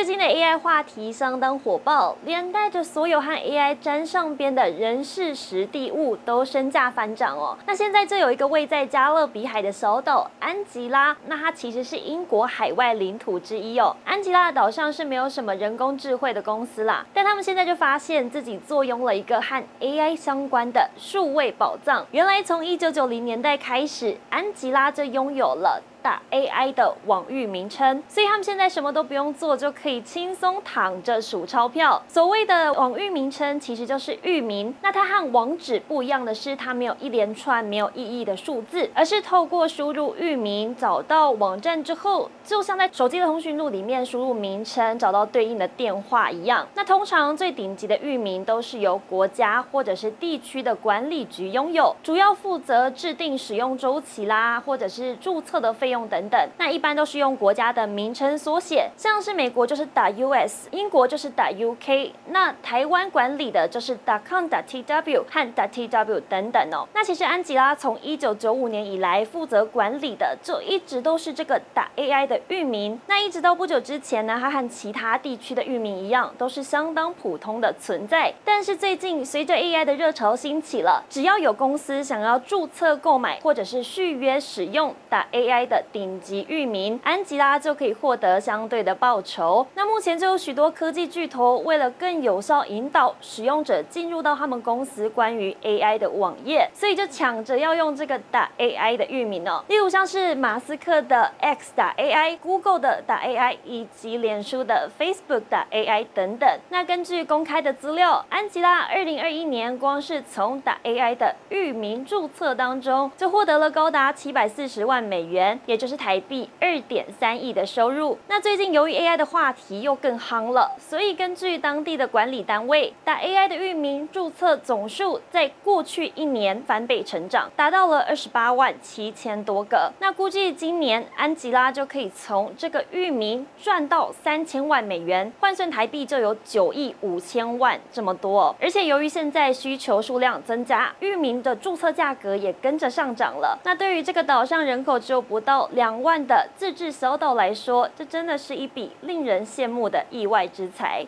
最近的 AI 话题相当火爆，连带着所有和 AI 沾上边的人事时地物都身价翻涨哦。那现在这有一个位在加勒比海的小岛安吉拉，那它其实是英国海外领土之一哦。安吉拉的岛上是没有什么人工智慧的公司啦，但他们现在就发现自己坐拥了一个和 AI 相关的数位宝藏。原来从一九九零年代开始，安吉拉就拥有了。打 AI 的网域名称，所以他们现在什么都不用做，就可以轻松躺着数钞票。所谓的网域名称其实就是域名，那它和网址不一样的是，它没有一连串没有意义的数字，而是透过输入域名找到网站之后，就像在手机的通讯录里面输入名称找到对应的电话一样。那通常最顶级的域名都是由国家或者是地区的管理局拥有，主要负责制定使用周期啦，或者是注册的费用等等，那一般都是用国家的名称缩写，像是美国就是打 US，英国就是打 UK，那台湾管理的就是打 .com、打 .tw 和打 .tw 等等哦。那其实安吉拉从一九九五年以来负责管理的，就一直都是这个打 AI 的域名。那一直到不久之前呢，它和其他地区的域名一样，都是相当普通的存在。但是最近随着 AI 的热潮兴起了，只要有公司想要注册购买或者是续约使用打 AI 的。顶级域名安吉拉就可以获得相对的报酬。那目前就有许多科技巨头为了更有效引导使用者进入到他们公司关于 AI 的网页，所以就抢着要用这个打 AI 的域名哦。例如像是马斯克的 X 打 AI、Google 的打 AI 以及脸书的 Facebook 打 AI 等等。那根据公开的资料，安吉拉二零二一年光是从打 AI 的域名注册当中就获得了高达七百四十万美元，也就是台币二点三亿的收入。那最近由于 AI 的话题又更夯了，所以根据当地的管理单位，打 AI 的域名注册总数在过去一年翻倍成长，达到了二十八万七千多个。那估计今年安吉拉就可以从这个域名赚到三千万美元，换算台币就有九亿五千万这么多。而且由于现在需求数量增加，域名的注册价格也跟着上涨了。那对于这个岛上人口只有不到两万的自制小岛来说，这真的是一笔令人羡慕的意外之财。